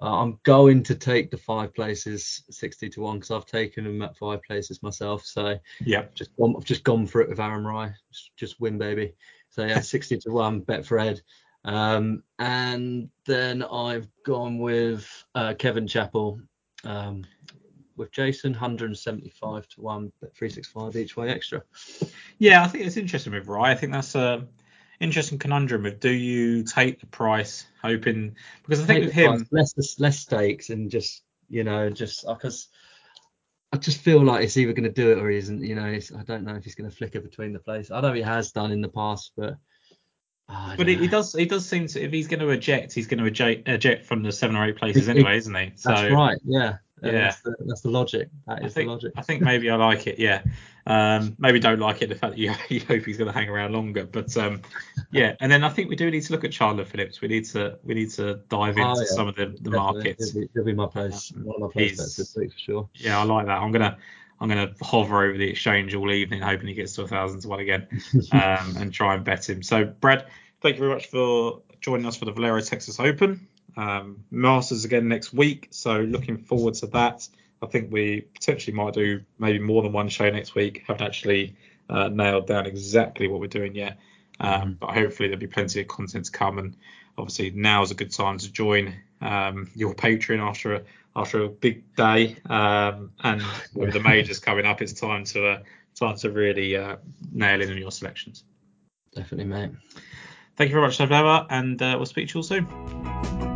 Uh, I'm going to take the five places 60 to one because I've taken them at five places myself. So yeah, just gone, I've just gone for it with Aaron Rai. Just, just win, baby. So yeah, *laughs* 60 to one bet for Ed. Um, and then I've gone with uh, Kevin Chappell um, with Jason, 175 to one, bet 365 each way extra. Yeah, I think it's interesting with Rai. I think that's a interesting conundrum of do you take the price hoping because I think with him price, less less stakes and just you know just because I just feel like it's either going to do it or he isn't. You know, I don't know if he's going to flicker between the places. I know he has done in the past, but. Oh, but he, he, does. He does seem to. If he's going to eject, he's going to eject, eject from the seven or eight places anyway, isn't he? So, that's right. Yeah. Yeah, that's the, that's the logic. That is think, the logic. I think maybe I like it. Yeah, um, maybe don't like it the fact that you, *laughs* you hope he's going to hang around longer. But um, yeah, and then I think we do need to look at Chandler Phillips. We need to we need to dive oh, into oh, yeah. some of the, the markets. He'll be, be my place, um, one of my place bets this week for sure. Yeah, I like that. I'm gonna I'm gonna hover over the exchange all evening, hoping he gets to a thousand to one again, *laughs* um, and try and bet him. So Brad, thank you very much for joining us for the Valero Texas Open. Um, Masters again next week, so looking forward to that. I think we potentially might do maybe more than one show next week. Haven't actually uh, nailed down exactly what we're doing yet, um, mm-hmm. but hopefully there'll be plenty of content to come. And obviously now is a good time to join um, your Patreon after a after a big day, um, and with the majors coming up, it's time to uh, time to really uh, nail in on your selections. Definitely, mate. Thank you very much, Trevor, and uh, we'll speak to you all soon.